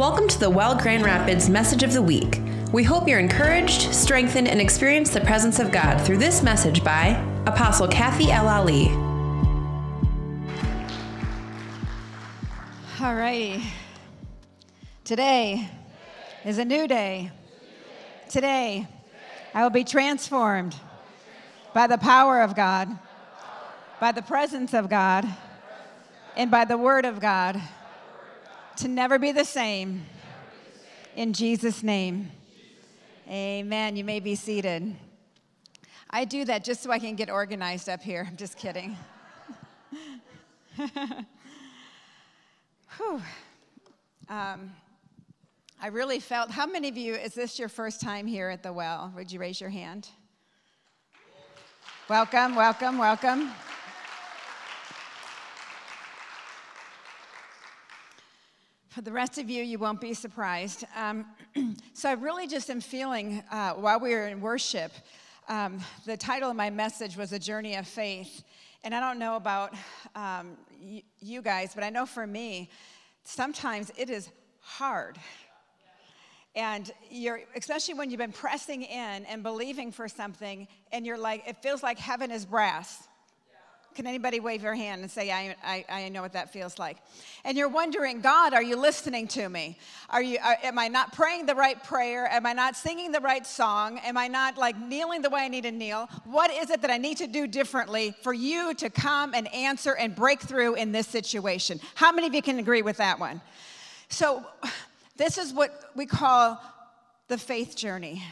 Welcome to the Well Grand Rapids Message of the Week. We hope you're encouraged, strengthened, and experience the presence of God through this message by Apostle Kathy El-Ali. All righty. Today is a new day. Today, I will be transformed by the power of God, by the presence of God, and by the word of God to never be the same. In Jesus' name. Amen. You may be seated. I do that just so I can get organized up here. I'm just kidding. Whew. Um, I really felt, how many of you, is this your first time here at the well? Would you raise your hand? Welcome, welcome, welcome. For the rest of you, you won't be surprised. Um, so I really just am feeling, uh, while we were in worship, um, the title of my message was A Journey of Faith. And I don't know about um, y- you guys, but I know for me, sometimes it is hard. And you're, especially when you've been pressing in and believing for something, and you're like, it feels like heaven is brass. Can anybody wave your hand and say, I, I, I, know what that feels like? And you're wondering, God, are you listening to me? Are you, are, am I not praying the right prayer? Am I not singing the right song? Am I not like kneeling the way I need to kneel? What is it that I need to do differently for you to come and answer and break through in this situation? How many of you can agree with that one? So, this is what we call the faith journey,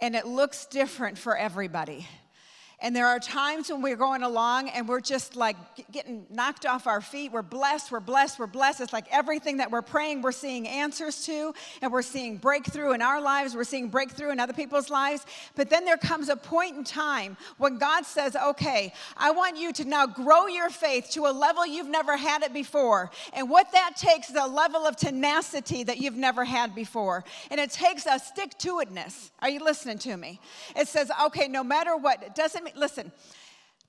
and it looks different for everybody. And there are times when we're going along and we're just like getting knocked off our feet. We're blessed, we're blessed, we're blessed. It's like everything that we're praying, we're seeing answers to, and we're seeing breakthrough in our lives, we're seeing breakthrough in other people's lives. But then there comes a point in time when God says, Okay, I want you to now grow your faith to a level you've never had it before. And what that takes is a level of tenacity that you've never had before. And it takes a stick to itness. Are you listening to me? It says, Okay, no matter what, it doesn't listen,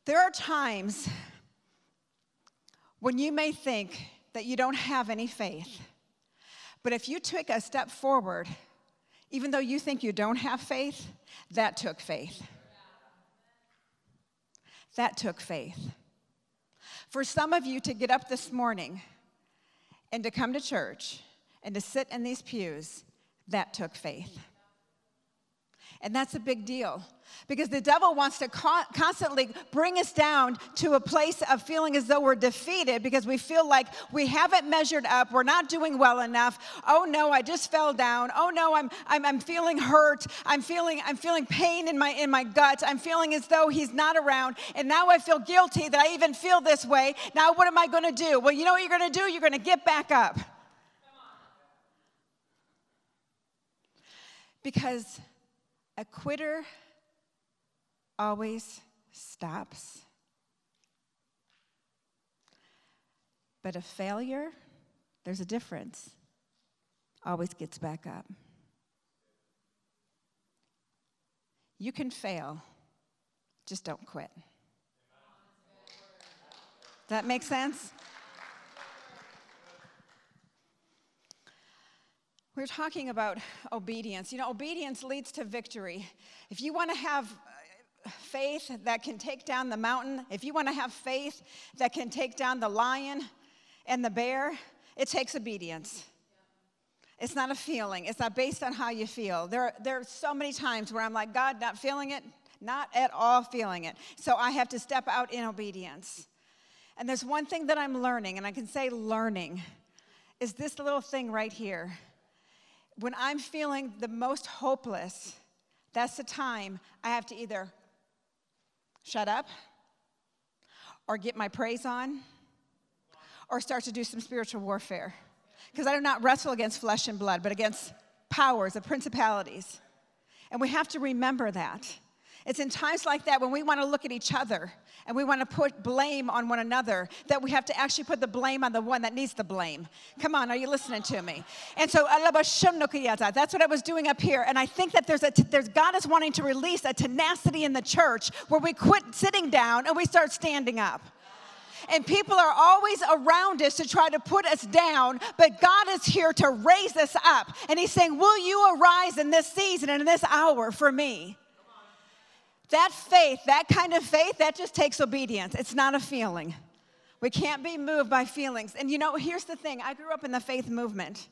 there are times when you may think that you don't have any faith. But if you took a step forward, even though you think you don't have faith, that took faith. That took faith. For some of you to get up this morning and to come to church and to sit in these pews, that took faith. And that's a big deal because the devil wants to constantly bring us down to a place of feeling as though we're defeated because we feel like we haven't measured up, we're not doing well enough. Oh no, I just fell down. Oh no, I'm, I'm, I'm feeling hurt. I'm feeling, I'm feeling pain in my, in my gut. I'm feeling as though he's not around. And now I feel guilty that I even feel this way. Now, what am I going to do? Well, you know what you're going to do? You're going to get back up. Because a quitter always stops. But a failure, there's a difference, always gets back up. You can fail, just don't quit. Does that make sense? We're talking about obedience. You know, obedience leads to victory. If you want to have uh, faith that can take down the mountain, if you want to have faith that can take down the lion and the bear, it takes obedience. It's not a feeling. It's not based on how you feel. There, there are so many times where I'm like, God, not feeling it, not at all feeling it. So I have to step out in obedience. And there's one thing that I'm learning, and I can say learning, is this little thing right here when I'm feeling the most hopeless, that's the time I have to either shut up or get my praise on or start to do some spiritual warfare. Because I do not wrestle against flesh and blood, but against powers of principalities. And we have to remember that. It's in times like that when we want to look at each other and we want to put blame on one another that we have to actually put the blame on the one that needs the blame. Come on, are you listening to me? And so that's what I was doing up here. And I think that there's a there's God is wanting to release a tenacity in the church where we quit sitting down and we start standing up. And people are always around us to try to put us down, but God is here to raise us up. And He's saying, Will you arise in this season and in this hour for me? That faith, that kind of faith, that just takes obedience. It's not a feeling. We can't be moved by feelings. And you know, here's the thing I grew up in the faith movement.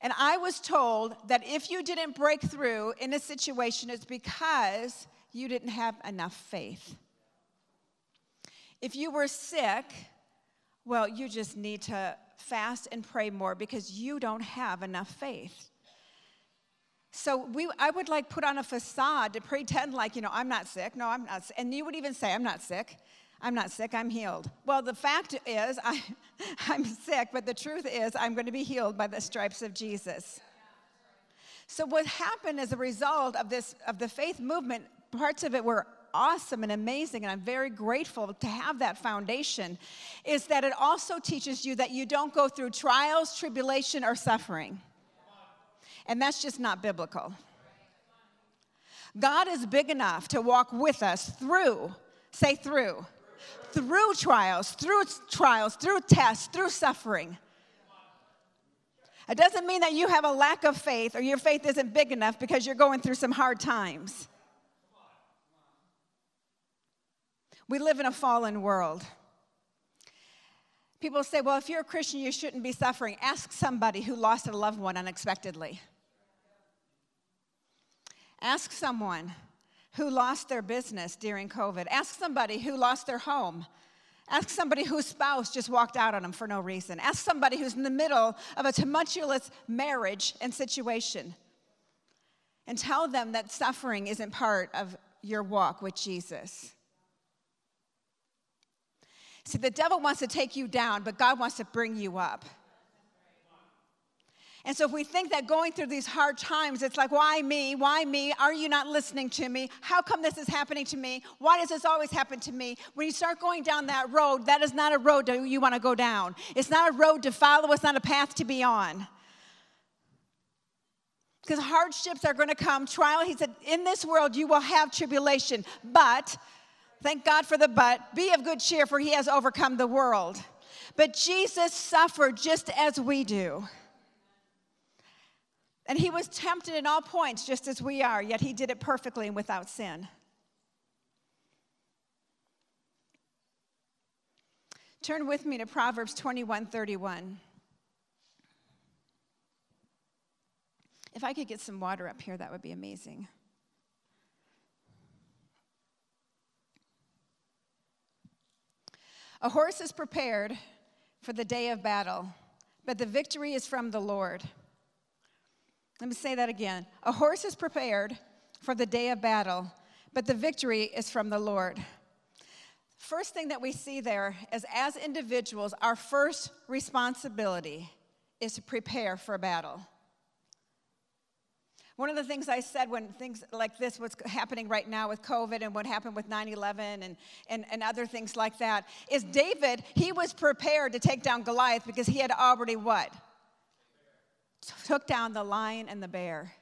And I was told that if you didn't break through in a situation, it's because you didn't have enough faith. If you were sick, well, you just need to fast and pray more because you don't have enough faith. So we, I would like put on a facade to pretend like, you know, I'm not sick. No, I'm not. And you would even say, I'm not sick. I'm not sick, I'm healed. Well, the fact is, I, I'm sick, but the truth is, I'm going to be healed by the stripes of Jesus. So, what happened as a result of this, of the faith movement, parts of it were awesome and amazing, and I'm very grateful to have that foundation, is that it also teaches you that you don't go through trials, tribulation, or suffering. And that's just not biblical. God is big enough to walk with us through, say through, through trials, through trials, through tests, through suffering. It doesn't mean that you have a lack of faith or your faith isn't big enough because you're going through some hard times. We live in a fallen world. People say, well, if you're a Christian, you shouldn't be suffering. Ask somebody who lost a loved one unexpectedly. Ask someone who lost their business during COVID. Ask somebody who lost their home. Ask somebody whose spouse just walked out on them for no reason. Ask somebody who's in the middle of a tumultuous marriage and situation. And tell them that suffering isn't part of your walk with Jesus. See, the devil wants to take you down, but God wants to bring you up. And so if we think that going through these hard times, it's like, why me? Why me? Are you not listening to me? How come this is happening to me? Why does this always happen to me? When you start going down that road, that is not a road that you want to go down. It's not a road to follow, it's not a path to be on. Because hardships are going to come, trial. He said, in this world you will have tribulation, but, thank God for the but, be of good cheer, for he has overcome the world. But Jesus suffered just as we do. And he was tempted in all points, just as we are, yet he did it perfectly and without sin. Turn with me to Proverbs 21 31. If I could get some water up here, that would be amazing. A horse is prepared for the day of battle, but the victory is from the Lord. Let me say that again. A horse is prepared for the day of battle, but the victory is from the Lord. First thing that we see there is as individuals, our first responsibility is to prepare for a battle. One of the things I said when things like this was happening right now with COVID and what happened with 9 11 and, and, and other things like that is David, he was prepared to take down Goliath because he had already what? Took down the lion and the bear.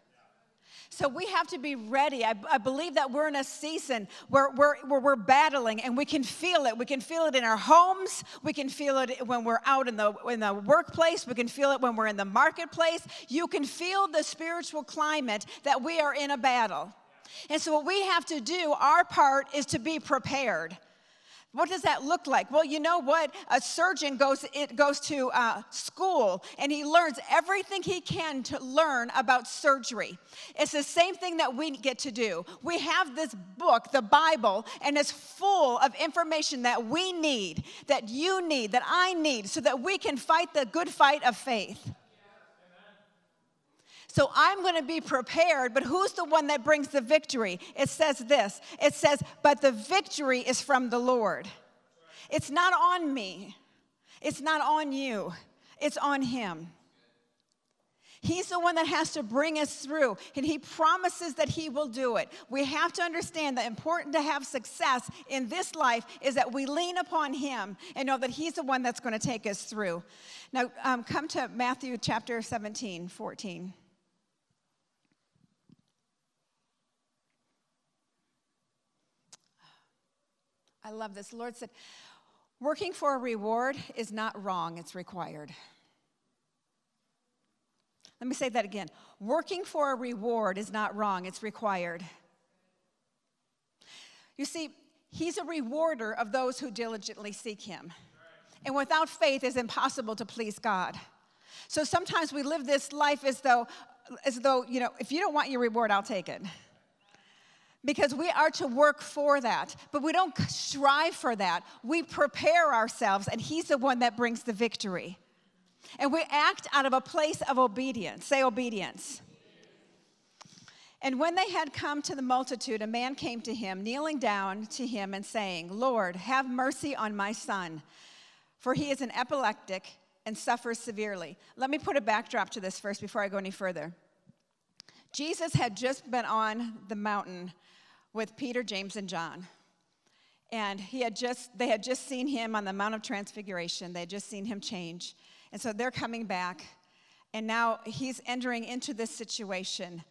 So we have to be ready. I, I, believe that we're in a season where we're, where we're battling and we can feel it. We can feel it in our homes. We can feel it when we're out in the, in the workplace. We can feel it when we're in the marketplace. You can feel the spiritual climate that we are in a battle. And so, what we have to do, our part is to be prepared. What does that look like? Well, you know what? A surgeon goes, it goes to uh, school and he learns everything he can to learn about surgery. It's the same thing that we get to do. We have this book, the Bible, and it's full of information that we need, that you need, that I need, so that we can fight the good fight of faith. So I'm going to be prepared, but who's the one that brings the victory? It says this it says, but the victory is from the Lord. It's not on me, it's not on you, it's on Him. He's the one that has to bring us through, and He promises that He will do it. We have to understand that important to have success in this life is that we lean upon Him and know that He's the one that's going to take us through. Now, um, come to Matthew chapter 17, 14. I love this. The Lord said, Working for a reward is not wrong, it's required. Let me say that again. Working for a reward is not wrong, it's required. You see, he's a rewarder of those who diligently seek him. And without faith, it's impossible to please God. So sometimes we live this life as though, as though, you know, if you don't want your reward, I'll take it. Because we are to work for that, but we don't strive for that. We prepare ourselves, and He's the one that brings the victory. And we act out of a place of obedience. Say obedience. And when they had come to the multitude, a man came to him, kneeling down to him and saying, Lord, have mercy on my son, for he is an epileptic and suffers severely. Let me put a backdrop to this first before I go any further. Jesus had just been on the mountain with Peter, James, and John. And he had just, they had just seen him on the Mount of Transfiguration. They had just seen him change. And so they're coming back. And now he's entering into this situation.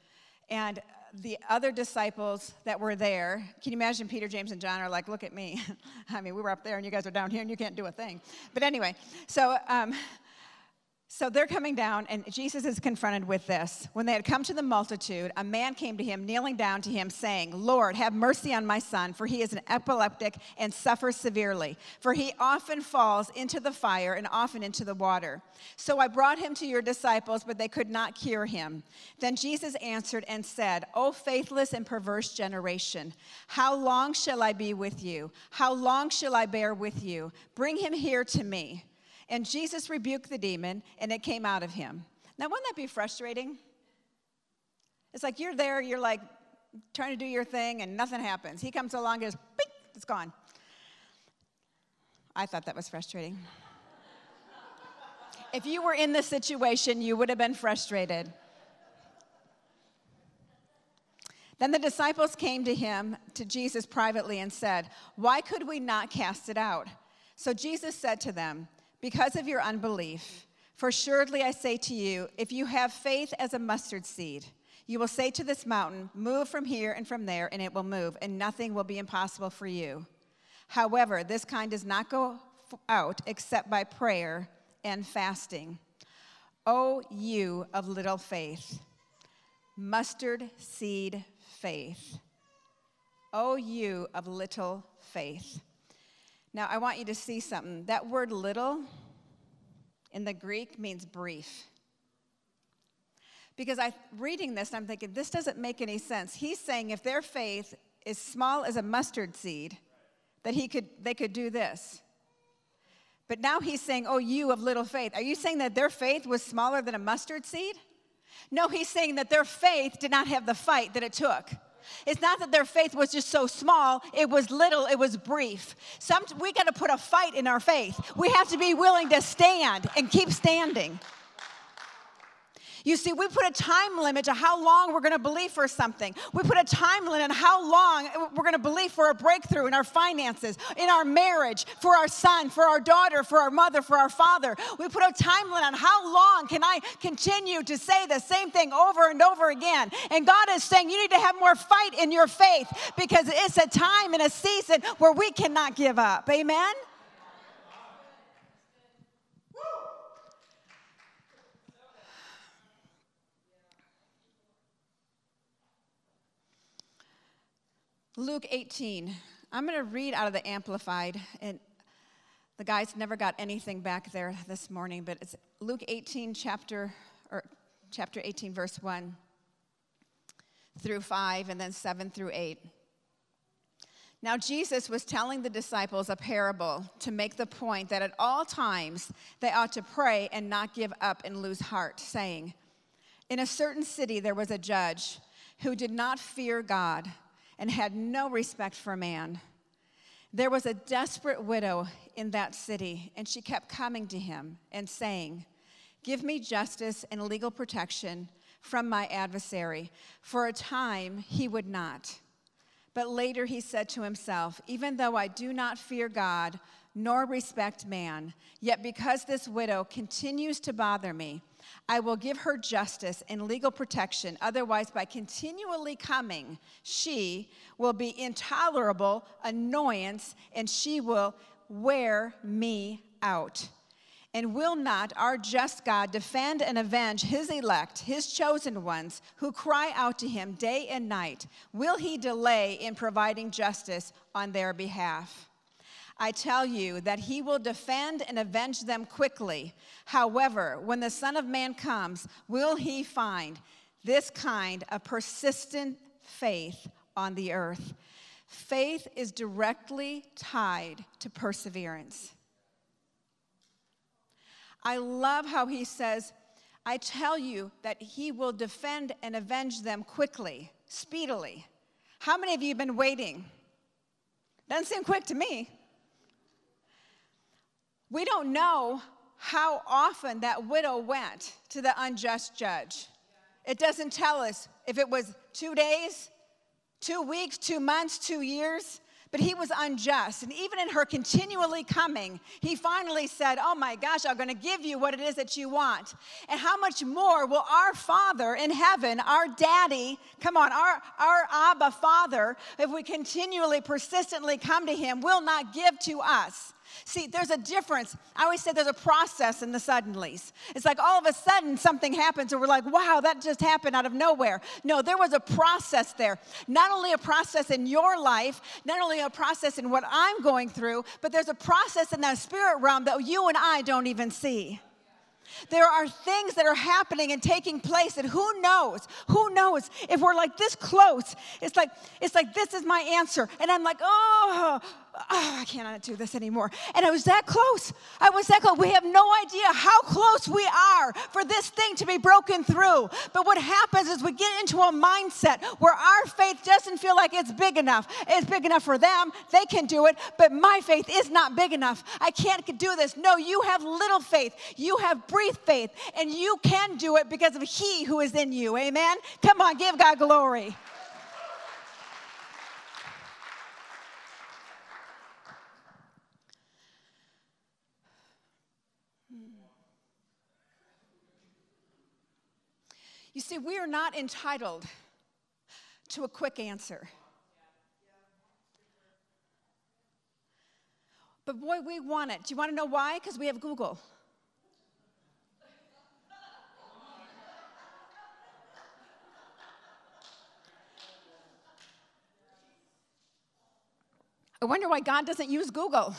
And the other disciples that were there, can you imagine Peter, James, and John are like, look at me. I mean, we were up there and you guys are down here and you can't do a thing. But anyway, so um, so they're coming down, and Jesus is confronted with this. When they had come to the multitude, a man came to him, kneeling down to him, saying, Lord, have mercy on my son, for he is an epileptic and suffers severely. For he often falls into the fire and often into the water. So I brought him to your disciples, but they could not cure him. Then Jesus answered and said, O faithless and perverse generation, how long shall I be with you? How long shall I bear with you? Bring him here to me. And Jesus rebuked the demon, and it came out of him. Now, wouldn't that be frustrating? It's like you're there, you're like trying to do your thing, and nothing happens. He comes along and goes, bing, it's gone. I thought that was frustrating. if you were in this situation, you would have been frustrated. Then the disciples came to him, to Jesus privately, and said, Why could we not cast it out? So Jesus said to them, because of your unbelief. For assuredly I say to you, if you have faith as a mustard seed, you will say to this mountain, Move from here and from there, and it will move, and nothing will be impossible for you. However, this kind does not go out except by prayer and fasting. O you of little faith, mustard seed faith. O you of little faith. Now, I want you to see something. That word little in the Greek means brief. Because I reading this, I'm thinking, this doesn't make any sense. He's saying if their faith is small as a mustard seed, that he could, they could do this. But now he's saying, Oh, you of little faith. Are you saying that their faith was smaller than a mustard seed? No, he's saying that their faith did not have the fight that it took. It's not that their faith was just so small, it was little, it was brief. Some, we got to put a fight in our faith. We have to be willing to stand and keep standing. You see, we put a time limit to how long we're going to believe for something. We put a time limit on how long we're going to believe for a breakthrough in our finances, in our marriage, for our son, for our daughter, for our mother, for our father. We put a time limit on how long can I continue to say the same thing over and over again. And God is saying you need to have more fight in your faith because it's a time and a season where we cannot give up. Amen? Luke 18. I'm going to read out of the Amplified, and the guys never got anything back there this morning, but it's Luke 18, chapter or chapter 18, verse 1 through 5, and then 7 through 8. Now, Jesus was telling the disciples a parable to make the point that at all times they ought to pray and not give up and lose heart, saying, In a certain city there was a judge who did not fear God and had no respect for man. There was a desperate widow in that city, and she kept coming to him and saying, Give me justice and legal protection from my adversary. For a time, he would not. But later he said to himself, Even though I do not fear God nor respect man, yet because this widow continues to bother me, I will give her justice and legal protection. Otherwise, by continually coming, she will be intolerable annoyance and she will wear me out. And will not our just God defend and avenge his elect, his chosen ones, who cry out to him day and night? Will he delay in providing justice on their behalf? I tell you that he will defend and avenge them quickly. However, when the Son of Man comes, will he find this kind of persistent faith on the earth? Faith is directly tied to perseverance. I love how he says, I tell you that he will defend and avenge them quickly, speedily. How many of you have been waiting? Doesn't seem quick to me. We don't know how often that widow went to the unjust judge. It doesn't tell us if it was two days, two weeks, two months, two years. But he was unjust. And even in her continually coming, he finally said, Oh my gosh, I'm going to give you what it is that you want. And how much more will our Father in heaven, our daddy, come on, our, our Abba Father, if we continually, persistently come to him, will not give to us? See, there's a difference. I always say there's a process in the suddenlies. It's like all of a sudden something happens, and we're like, wow, that just happened out of nowhere. No, there was a process there. Not only a process in your life, not only a process in what I'm going through, but there's a process in that spirit realm that you and I don't even see. There are things that are happening and taking place, and who knows? Who knows if we're like this close? It's like it's like this is my answer, and I'm like, oh, oh, I cannot do this anymore. And I was that close. I was that close. We have no idea how close we are for this thing to be broken through. But what happens is we get into a mindset where our faith doesn't feel like it's big enough. It's big enough for them, they can do it, but my faith is not big enough. I can't do this. No, you have little faith, you have brief faith, and you can do it because of He who is in you. Amen? Come on, give God glory. You see, we are not entitled to a quick answer. But boy, we want it. Do you want to know why? Because we have Google. I wonder why God doesn't use Google.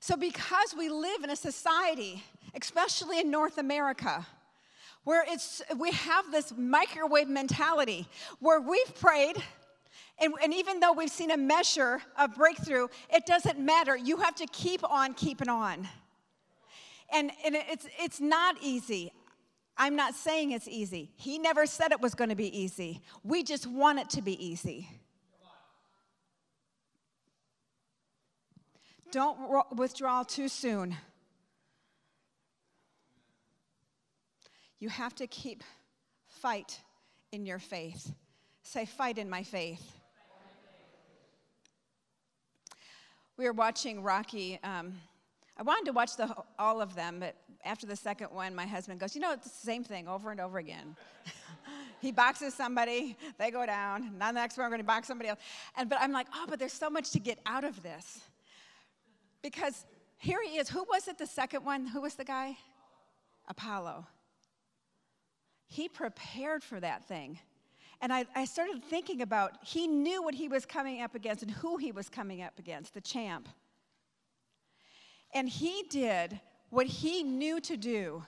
So, because we live in a society, especially in North America, where it's, we have this microwave mentality where we've prayed, and, and, even though we've seen a measure of breakthrough, it doesn't matter. You have to keep on keeping on. And, and it's, it's not easy. I'm not saying it's easy. He never said it was going to be easy. We just want it to be easy. Don't withdraw too soon. You have to keep fight in your faith. Say, fight in my faith. We were watching Rocky. Um, I wanted to watch the, all of them, but after the second one, my husband goes, You know, it's the same thing over and over again. he boxes somebody, they go down. and Now the next one, we're going to box somebody else. And, but I'm like, Oh, but there's so much to get out of this. Because here he is. Who was it, the second one? Who was the guy? Apollo. He prepared for that thing. And I, I started thinking about he knew what he was coming up against and who he was coming up against, the champ. And he did what he knew to do.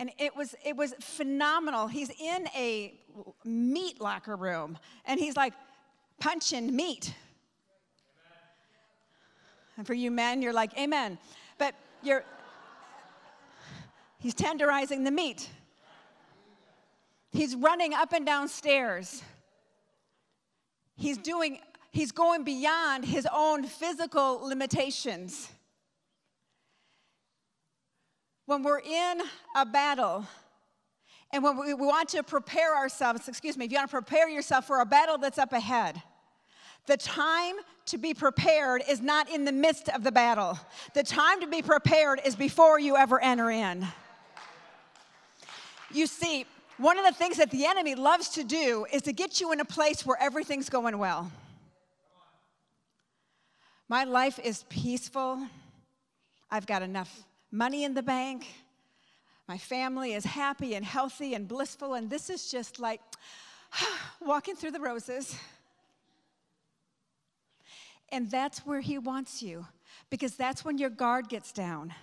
And it was, it was phenomenal. He's in a meat locker room and he's like punching meat. And for you men, you're like, Amen. But you're, he's tenderizing the meat. He's running up and down stairs. He's doing, he's going beyond his own physical limitations. When we're in a battle, and when we want to prepare ourselves, excuse me, if you want to prepare yourself for a battle that's up ahead, the time to be prepared is not in the midst of the battle. The time to be prepared is before you ever enter in. You see, One of the things that the enemy loves to do is to get you in a place where everything's going well. My life is peaceful. I've got enough money in the bank. My family is happy and healthy and blissful, and this is just like walking through the roses. And that's where He wants you, because that's when your guard gets down.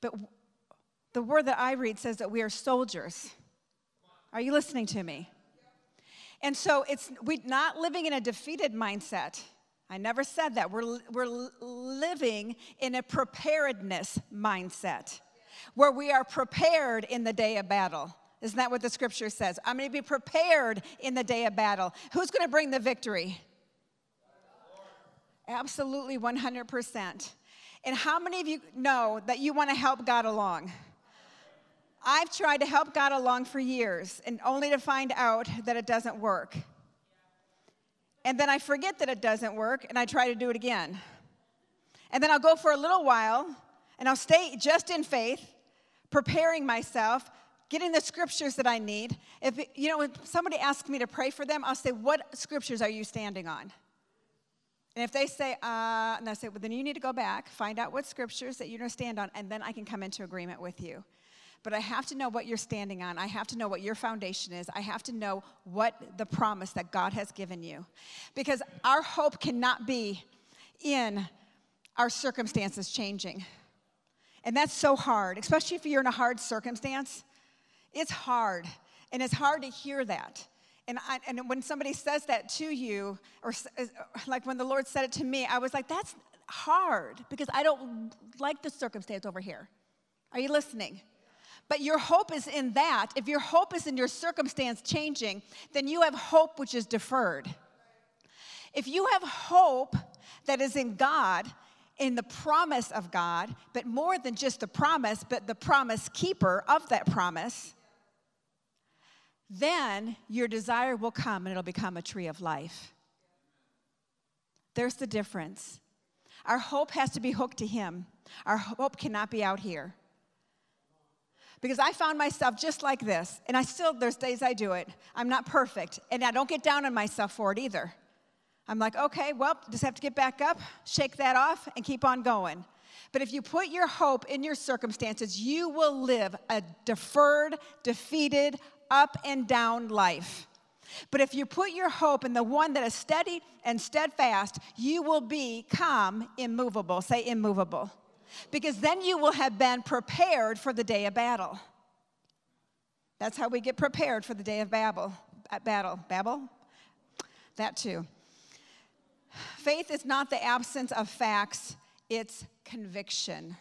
But the word that I read says that we are soldiers. Are you listening to me? And so it's we're not living in a defeated mindset. I never said that. We're, we're living in a preparedness mindset where we are prepared in the day of battle. Isn't that what the scripture says? I'm going to be prepared in the day of battle. Who's going to bring the victory? Absolutely 100%. And how many of you know that you want to help God along? I've tried to help God along for years and only to find out that it doesn't work. And then I forget that it doesn't work and I try to do it again. And then I'll go for a little while and I'll stay just in faith, preparing myself, getting the scriptures that I need. If you know, when somebody asks me to pray for them, I'll say, "What scriptures are you standing on?" And if they say, uh, and I say, well, then you need to go back, find out what scriptures that you're going to stand on, and then I can come into agreement with you. But I have to know what you're standing on. I have to know what your foundation is. I have to know what the promise that God has given you. Because our hope cannot be in our circumstances changing. And that's so hard, especially if you're in a hard circumstance. It's hard. And it's hard to hear that. And, I, and when somebody says that to you, or like when the Lord said it to me, I was like, that's hard because I don't like the circumstance over here. Are you listening? But your hope is in that. If your hope is in your circumstance changing, then you have hope which is deferred. If you have hope that is in God, in the promise of God, but more than just the promise, but the promise keeper of that promise, then your desire will come and it'll become a tree of life. There's the difference. Our hope has to be hooked to Him, our hope cannot be out here because I found myself just like this. And I still, there's days I do it. I'm not perfect. And I don't get down on myself for it either. I'm like, okay, well, just have to get back up, shake that off, and keep on going. But if you put your hope in your circumstances, you will live a deferred, defeated, up and down life. But if you put your hope in the one that is steady and steadfast, you will become immovable. Say immovable because then you will have been prepared for the day of battle. That's how we get prepared for the day of Babel. Uh, battle. Babel? That too. Faith is not the absence of facts, it's conviction.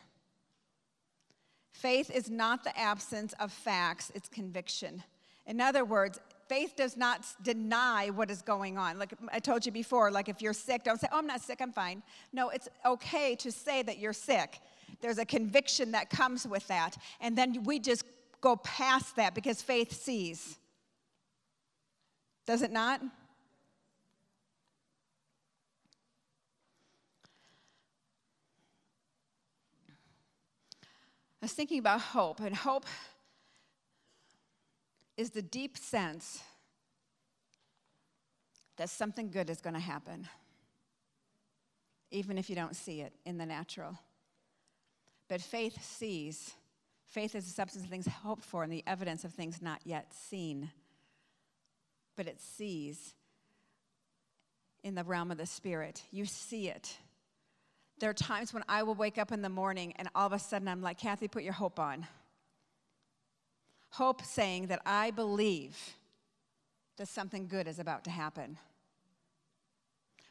Faith is not the absence of facts, it's conviction. In other words, faith does not deny what is going on. Like I told you before, like if you're sick, don't say, oh, I'm not sick, I'm fine. No, it's okay to say that you're sick. There's a conviction that comes with that. And then we just go past that because faith sees. Does it not? I was thinking about hope, and hope is the deep sense that something good is going to happen, even if you don't see it in the natural. But faith sees. Faith is the substance of things hoped for and the evidence of things not yet seen. But it sees in the realm of the spirit. You see it. There are times when I will wake up in the morning and all of a sudden I'm like, Kathy, put your hope on. Hope saying that I believe that something good is about to happen.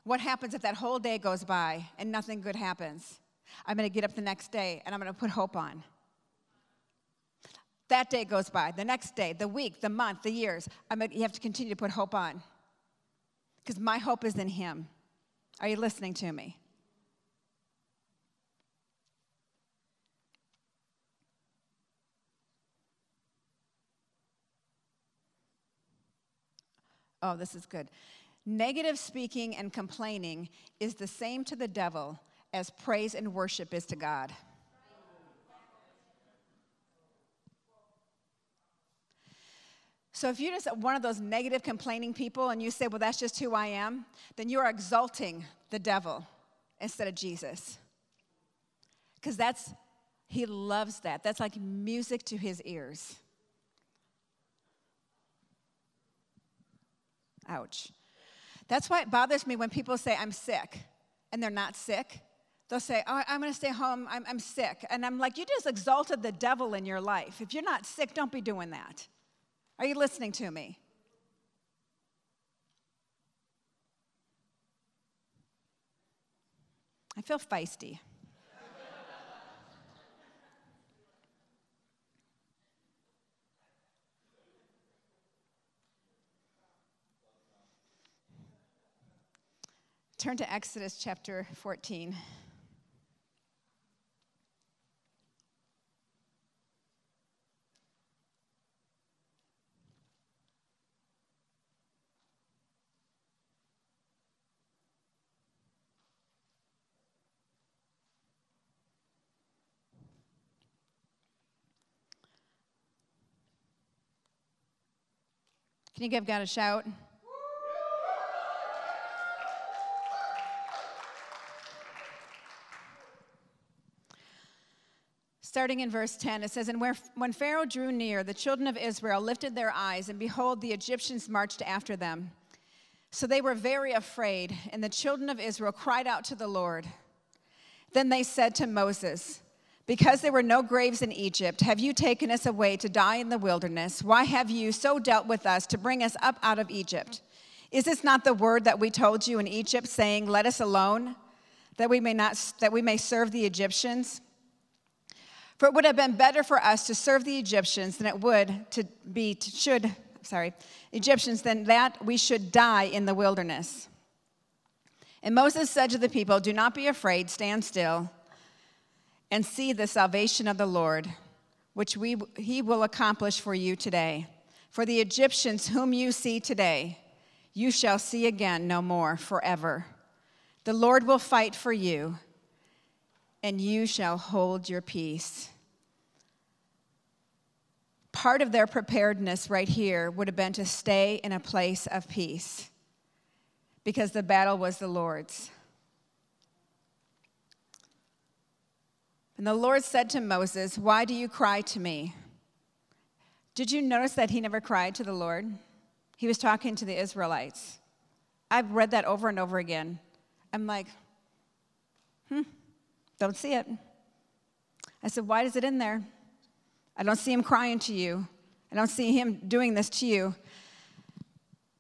What happens if that whole day goes by and nothing good happens? I'm going to get up the next day and I'm going to put hope on. That day goes by, the next day, the week, the month, the years. I'm gonna, you have to continue to put hope on because my hope is in Him. Are you listening to me? Oh, this is good. Negative speaking and complaining is the same to the devil as praise and worship is to God. So if you're just one of those negative complaining people and you say, well, that's just who I am, then you are exalting the devil instead of Jesus. Because that's, he loves that. That's like music to his ears. Ouch. That's why it bothers me when people say, I'm sick, and they're not sick. They'll say, Oh, I'm gonna stay home, I'm, I'm sick. And I'm like, You just exalted the devil in your life. If you're not sick, don't be doing that. Are you listening to me? I feel feisty. Turn to Exodus chapter 14. Can you give God a shout? Starting in verse 10, it says, And when Pharaoh drew near, the children of Israel lifted their eyes, and behold, the Egyptians marched after them. So they were very afraid, and the children of Israel cried out to the Lord. Then they said to Moses, because there were no graves in Egypt, have you taken us away to die in the wilderness? Why have you so dealt with us to bring us up out of Egypt? Is this not the word that we told you in Egypt, saying, Let us alone, that we may not that we may serve the Egyptians? For it would have been better for us to serve the Egyptians than it would to be to should sorry Egyptians than that we should die in the wilderness. And Moses said to the people, Do not be afraid, stand still and see the salvation of the Lord, which we, he will accomplish for you today. For the Egyptians whom you see today, you shall see again no more forever. The Lord will fight for you, and you shall hold your peace. Part of their preparedness right here would have been to stay in a place of peace because the battle was the Lord's. And the Lord said to Moses, Why do you cry to me? Did you notice that he never cried to the Lord? He was talking to the Israelites. I've read that over and over again. I'm like, hmm, don't see it. I said, Why is it in there? I don't see him crying to you. I don't see him doing this to you.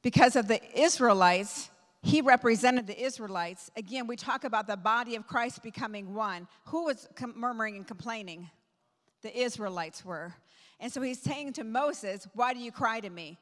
Because of the Israelites, he represented the Israelites. Again, we talk about the body of Christ becoming one. Who was murmuring and complaining? The Israelites were. And so he's saying to Moses, Why do you cry to me?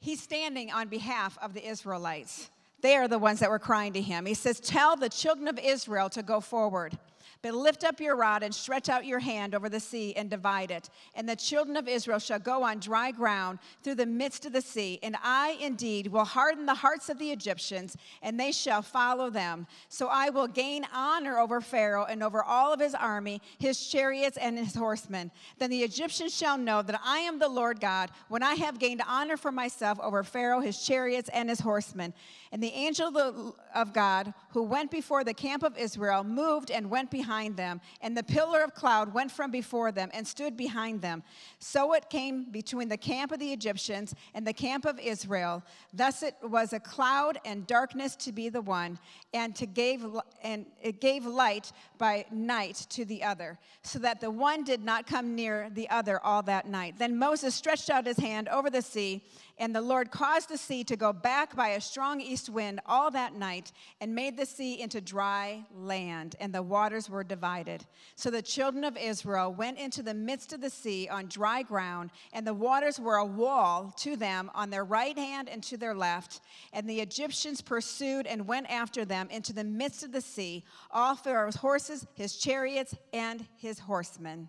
He's standing on behalf of the Israelites. They are the ones that were crying to him. He says, Tell the children of Israel to go forward. But lift up your rod and stretch out your hand over the sea and divide it. And the children of Israel shall go on dry ground through the midst of the sea. And I indeed will harden the hearts of the Egyptians, and they shall follow them. So I will gain honor over Pharaoh and over all of his army, his chariots, and his horsemen. Then the Egyptians shall know that I am the Lord God when I have gained honor for myself over Pharaoh, his chariots, and his horsemen. And the angel of God who went before the camp of Israel moved and went behind them. And the pillar of cloud went from before them and stood behind them. So it came between the camp of the Egyptians and the camp of Israel. Thus it was a cloud and darkness to be the one, and to gave and it gave light by night to the other, so that the one did not come near the other all that night. Then Moses stretched out his hand over the sea and the Lord caused the sea to go back by a strong east wind all that night and made the sea into dry land, and the waters were divided. So the children of Israel went into the midst of the sea on dry ground, and the waters were a wall to them on their right hand and to their left. And the Egyptians pursued and went after them into the midst of the sea, all Pharaoh's horses, his chariots, and his horsemen.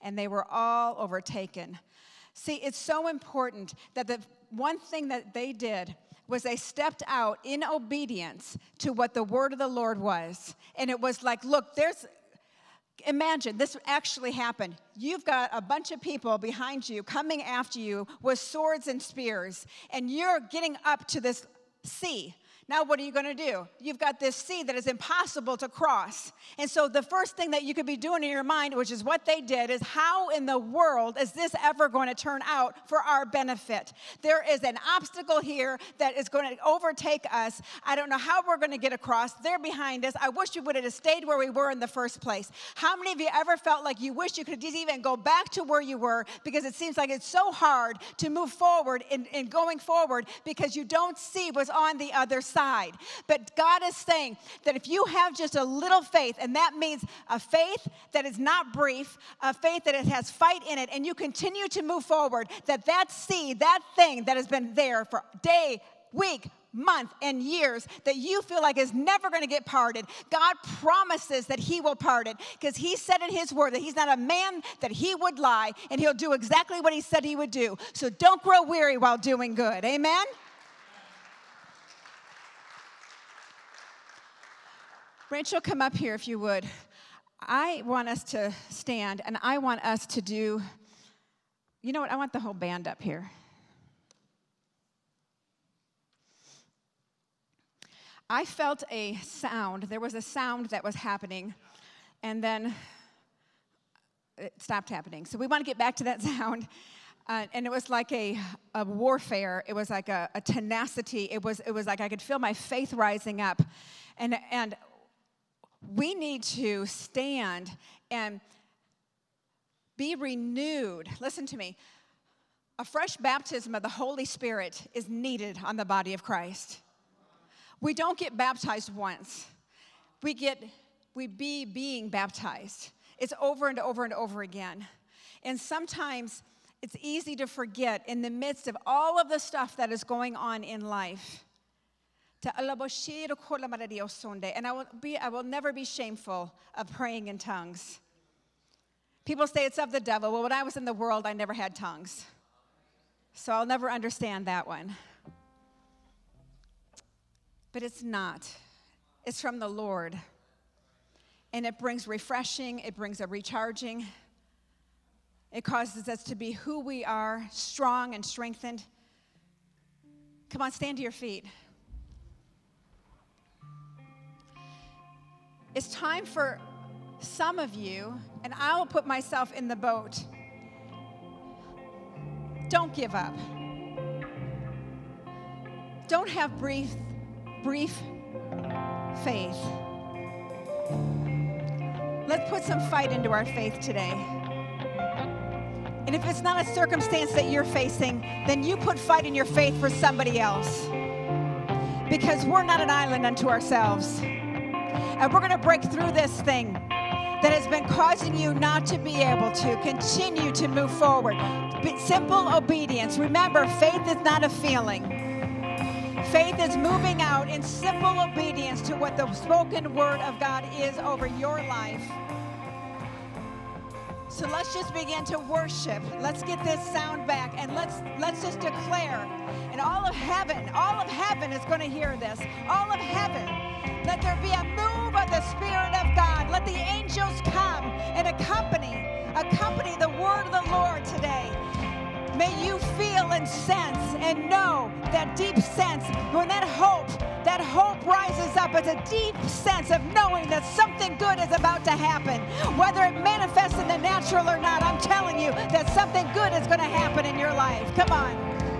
And they were all overtaken. See, it's so important that the one thing that they did was they stepped out in obedience to what the word of the Lord was. And it was like, look, there's Imagine this actually happened. You've got a bunch of people behind you coming after you with swords and spears, and you're getting up to this sea now, what are you going to do? You've got this sea that is impossible to cross. And so, the first thing that you could be doing in your mind, which is what they did, is how in the world is this ever going to turn out for our benefit? There is an obstacle here that is going to overtake us. I don't know how we're going to get across. They're behind us. I wish we would have stayed where we were in the first place. How many of you ever felt like you wish you could even go back to where you were because it seems like it's so hard to move forward in, in going forward because you don't see what's on the other side? Side. But God is saying that if you have just a little faith, and that means a faith that is not brief, a faith that it has fight in it, and you continue to move forward, that that seed, that thing that has been there for day, week, month, and years that you feel like is never going to get parted, God promises that He will part it because He said in His word that He's not a man that He would lie and He'll do exactly what He said He would do. So don't grow weary while doing good. Amen? Rachel, come up here if you would. I want us to stand and I want us to do, you know what? I want the whole band up here. I felt a sound. There was a sound that was happening, and then it stopped happening. So we want to get back to that sound. Uh, and it was like a, a warfare. It was like a, a tenacity. It was, it was like I could feel my faith rising up. And, and we need to stand and be renewed. Listen to me. A fresh baptism of the Holy Spirit is needed on the body of Christ. We don't get baptized once. We get we be being baptized. It's over and over and over again. And sometimes it's easy to forget in the midst of all of the stuff that is going on in life and I will, be, I will never be shameful of praying in tongues. People say it's of the devil. Well, when I was in the world, I never had tongues. So I'll never understand that one. But it's not, it's from the Lord. And it brings refreshing, it brings a recharging. It causes us to be who we are, strong and strengthened. Come on, stand to your feet. It's time for some of you, and I will put myself in the boat. Don't give up. Don't have brief, brief faith. Let's put some fight into our faith today. And if it's not a circumstance that you're facing, then you put fight in your faith for somebody else. Because we're not an island unto ourselves. And we're going to break through this thing that has been causing you not to be able to continue to move forward. Simple obedience. Remember, faith is not a feeling. Faith is moving out in simple obedience to what the spoken word of God is over your life. So let's just begin to worship. Let's get this sound back and let's let's just declare. And all of heaven, all of heaven is going to hear this. All of heaven let there be a move of the Spirit of God. Let the angels come and accompany, accompany the word of the Lord today. May you feel and sense and know that deep sense when that hope, that hope rises up. It's a deep sense of knowing that something good is about to happen. Whether it manifests in the natural or not, I'm telling you that something good is going to happen in your life. Come on.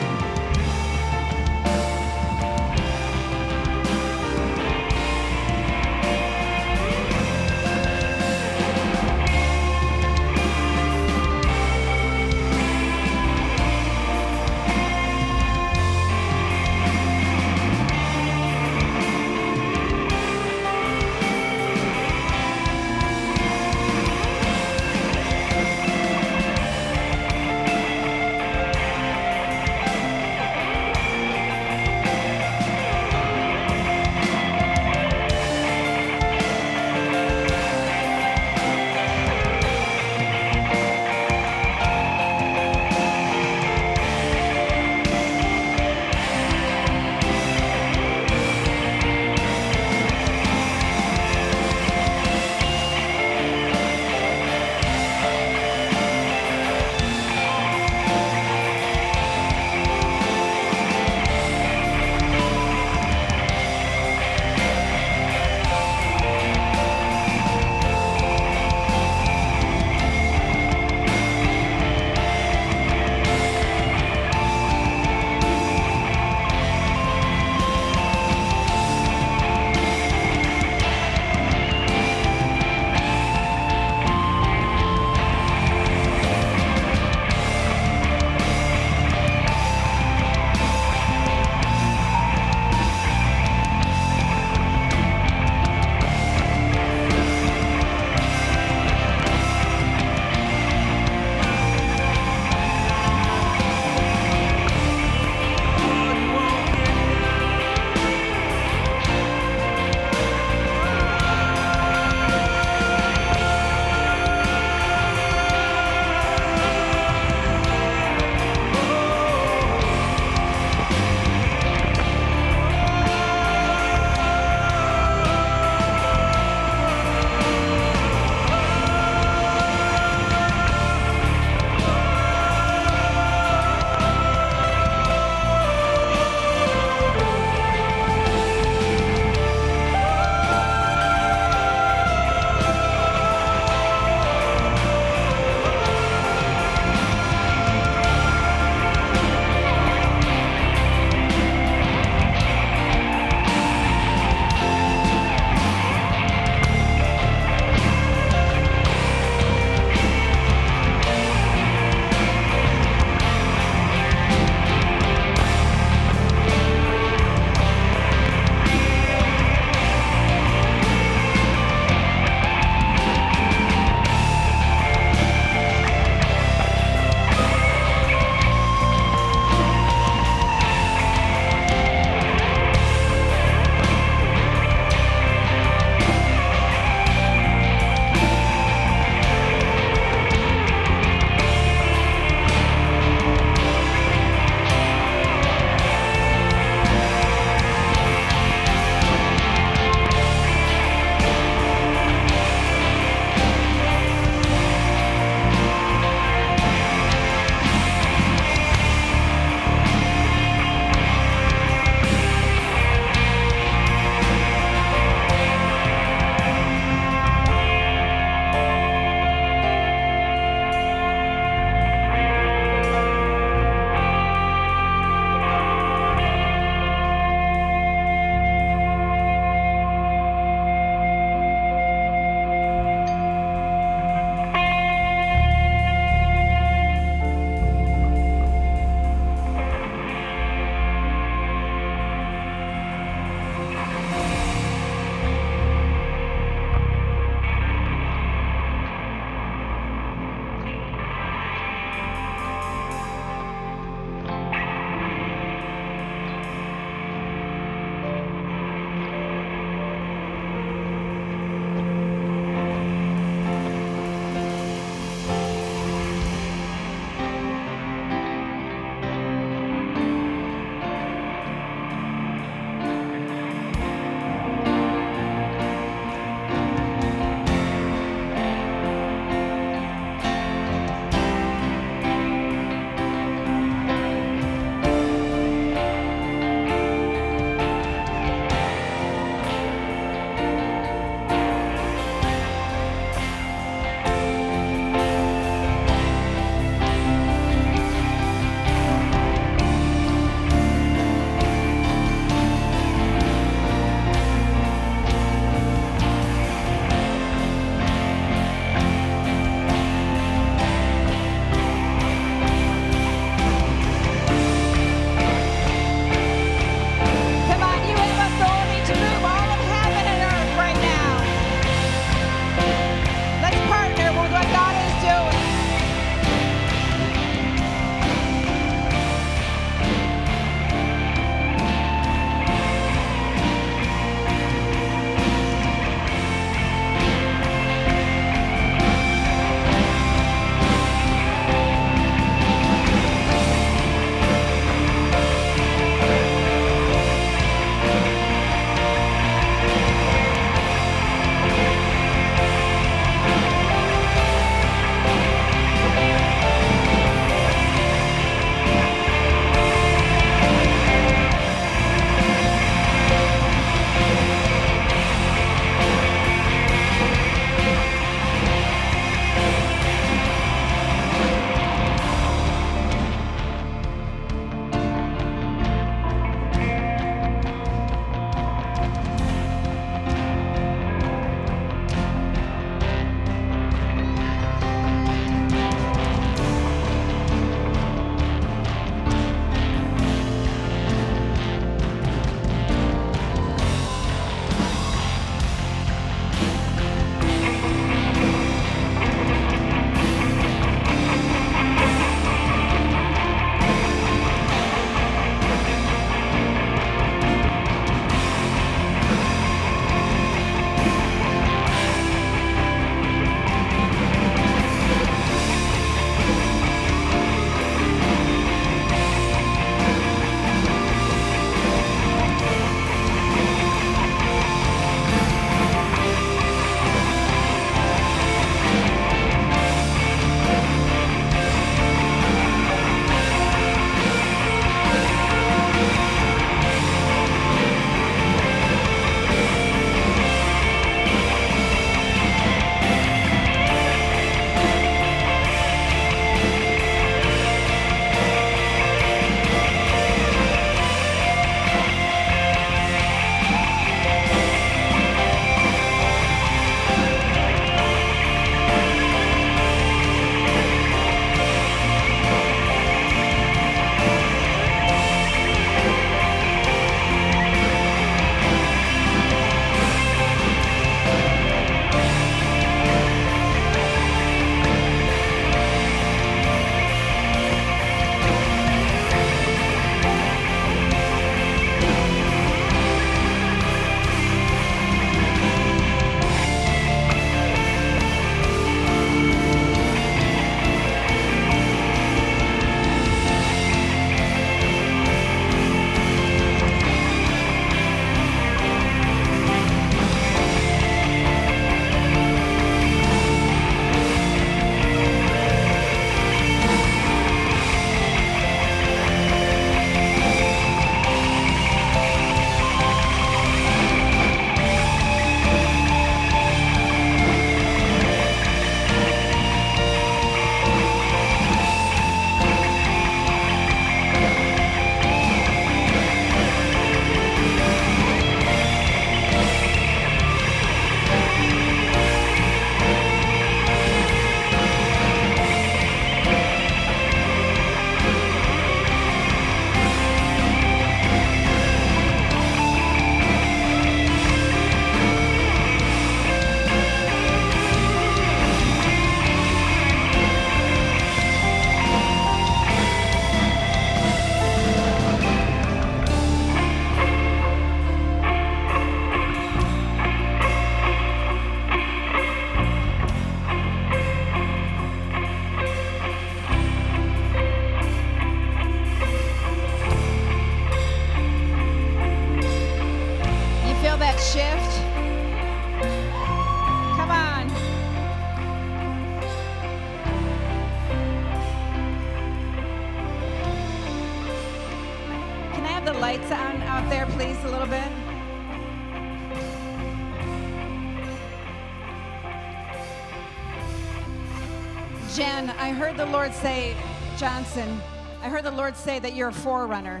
The Lord say, Johnson, I heard the Lord say that you're a forerunner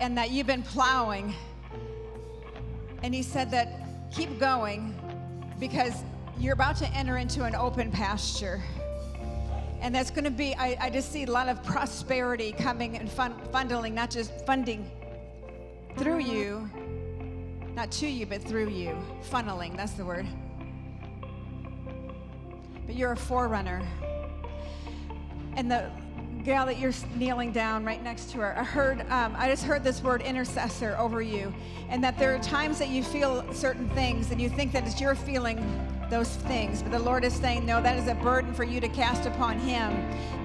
and that you've been plowing. And He said that keep going because you're about to enter into an open pasture. And that's going to be, I, I just see a lot of prosperity coming and fun, funneling, not just funding through you, not to you, but through you. Funneling, that's the word. But you're a forerunner. And the gal that you're kneeling down right next to her, I heard, um, I just heard this word intercessor over you. And that there are times that you feel certain things and you think that it's your feeling those things. But the Lord is saying, no, that is a burden for you to cast upon Him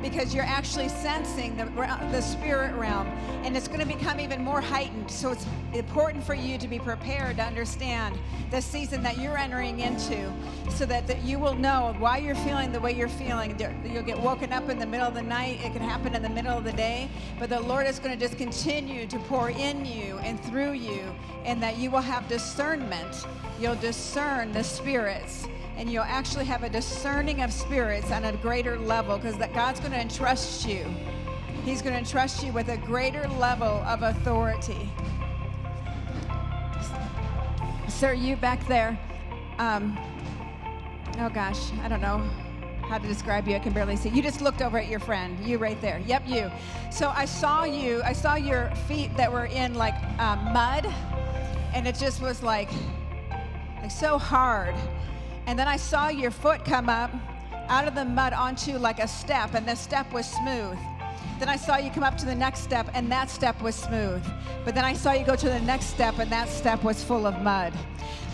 because you're actually sensing the, the spirit realm and it's going to become even more heightened. So it's important for you to be prepared to understand the season that you're entering into so that, that you will know why you're feeling the way you're feeling. You'll get woken up in the middle of the night, it can happen in the middle of the day, but the Lord is going to just continue to pour in you and through you, and that you will have discernment. You'll discern the spirits and you'll actually have a discerning of spirits on a greater level because that God's going to entrust you. He's going to entrust you with a greater level of authority. Sir, you back there. Um, oh gosh, I don't know how to describe you. I can barely see. You just looked over at your friend. You right there. Yep, you. So I saw you. I saw your feet that were in like um, mud, and it just was like, like so hard. And then I saw your foot come up out of the mud onto like a step, and the step was smooth. Then I saw you come up to the next step, and that step was smooth. But then I saw you go to the next step, and that step was full of mud.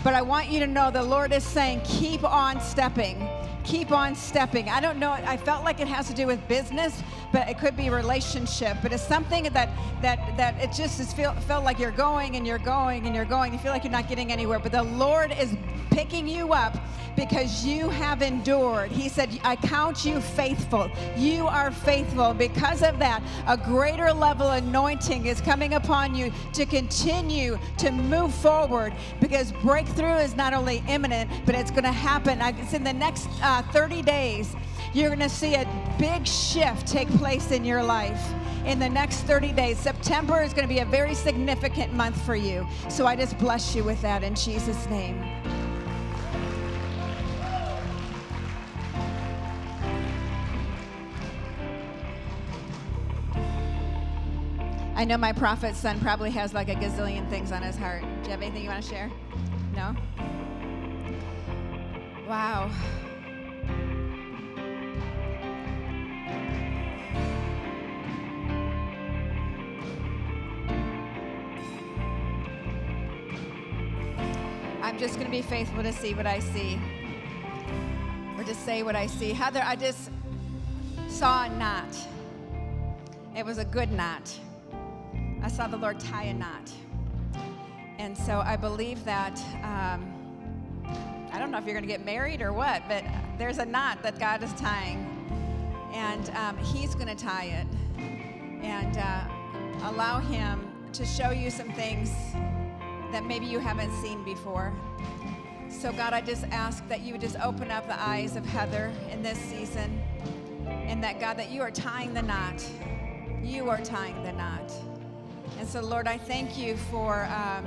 But I want you to know the Lord is saying, keep on stepping keep on stepping. I don't know, I felt like it has to do with business, but it could be relationship. But it's something that that that it just is feel, felt like you're going and you're going and you're going. You feel like you're not getting anywhere. But the Lord is picking you up because you have endured. He said, I count you faithful. You are faithful. Because of that, a greater level anointing is coming upon you to continue to move forward because breakthrough is not only imminent, but it's going to happen. It's in the next uh, 30 days. You're going to see a big shift take place in your life in the next 30 days. September is going to be a very significant month for you. So I just bless you with that in Jesus' name. I know my prophet son probably has like a gazillion things on his heart. Do you have anything you want to share? No? Wow. I'm just going to be faithful to see what I see or to say what I see. Heather, I just saw a knot. It was a good knot. I saw the Lord tie a knot. And so I believe that, um, I don't know if you're going to get married or what, but there's a knot that God is tying. And um, He's going to tie it. And uh, allow Him to show you some things that maybe you haven't seen before. So, God, I just ask that you would just open up the eyes of Heather in this season. And that, God, that you are tying the knot. You are tying the knot. And so, Lord, I thank you for. Um,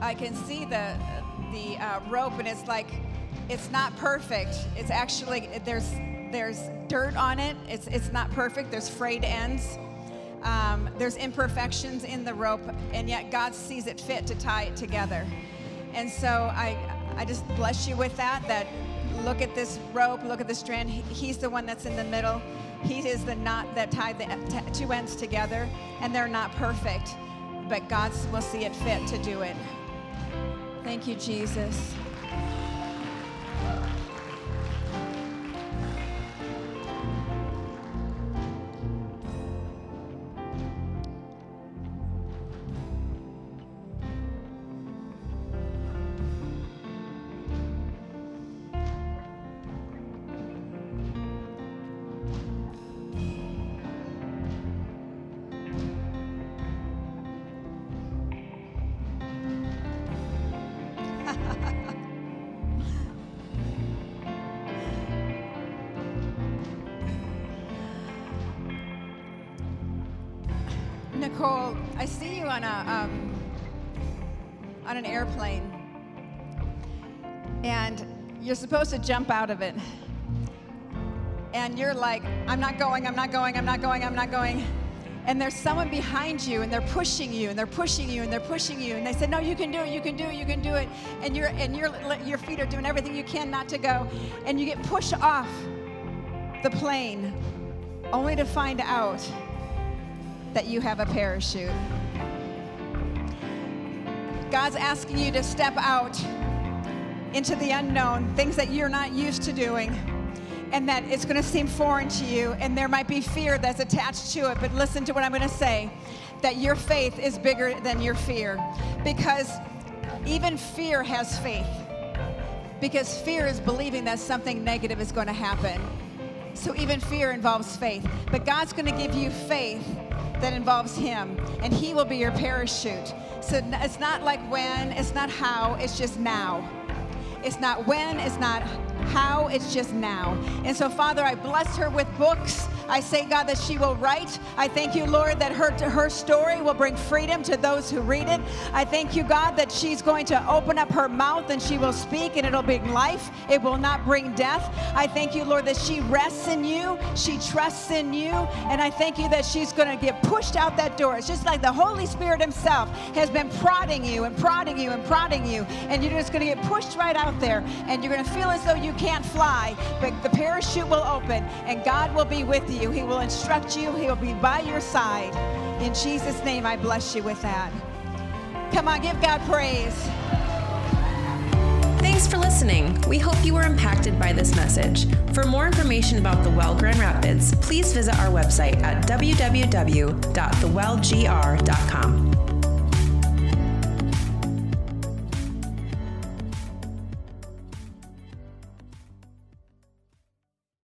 I can see the the uh, rope, and it's like it's not perfect. It's actually there's there's dirt on it. It's it's not perfect. There's frayed ends. Um, there's imperfections in the rope, and yet God sees it fit to tie it together. And so I I just bless you with that. That look at this rope, look at the strand. He's the one that's in the middle. He is the knot that tied the two ends together, and they're not perfect, but God will see it fit to do it. Thank you, Jesus. Supposed to jump out of it, and you're like, "I'm not going, I'm not going, I'm not going, I'm not going." And there's someone behind you, and they're pushing you, and they're pushing you, and they're pushing you, and they say, "No, you can do it, you can do it, you can do it." And you're and your your feet are doing everything you can not to go, and you get pushed off the plane, only to find out that you have a parachute. God's asking you to step out into the unknown, things that you're not used to doing, and that it's going to seem foreign to you, and there might be fear that's attached to it. But listen to what I'm going to say that your faith is bigger than your fear, because even fear has faith. Because fear is believing that something negative is going to happen. So even fear involves faith. But God's going to give you faith that involves Him, and He will be your parachute. So it's not like when, it's not how, it's just now. It's not when, it's not how, it's just now. And so, Father, I bless her with books. I say, God, that she will write. I thank you, Lord, that her, her story will bring freedom to those who read it. I thank you, God, that she's going to open up her mouth and she will speak and it'll bring life. It will not bring death. I thank you, Lord, that she rests in you. She trusts in you. And I thank you that she's going to get pushed out that door. It's just like the Holy Spirit Himself has been prodding you and prodding you and prodding you. And you're just going to get pushed right out there. And you're going to feel as though you can't fly, but the parachute will open and God will be with you. He will instruct you, He will be by your side. In Jesus' name, I bless you with that. Come on, give God praise. Thanks for listening. We hope you were impacted by this message. For more information about The Well Grand Rapids, please visit our website at www.thewellgr.com.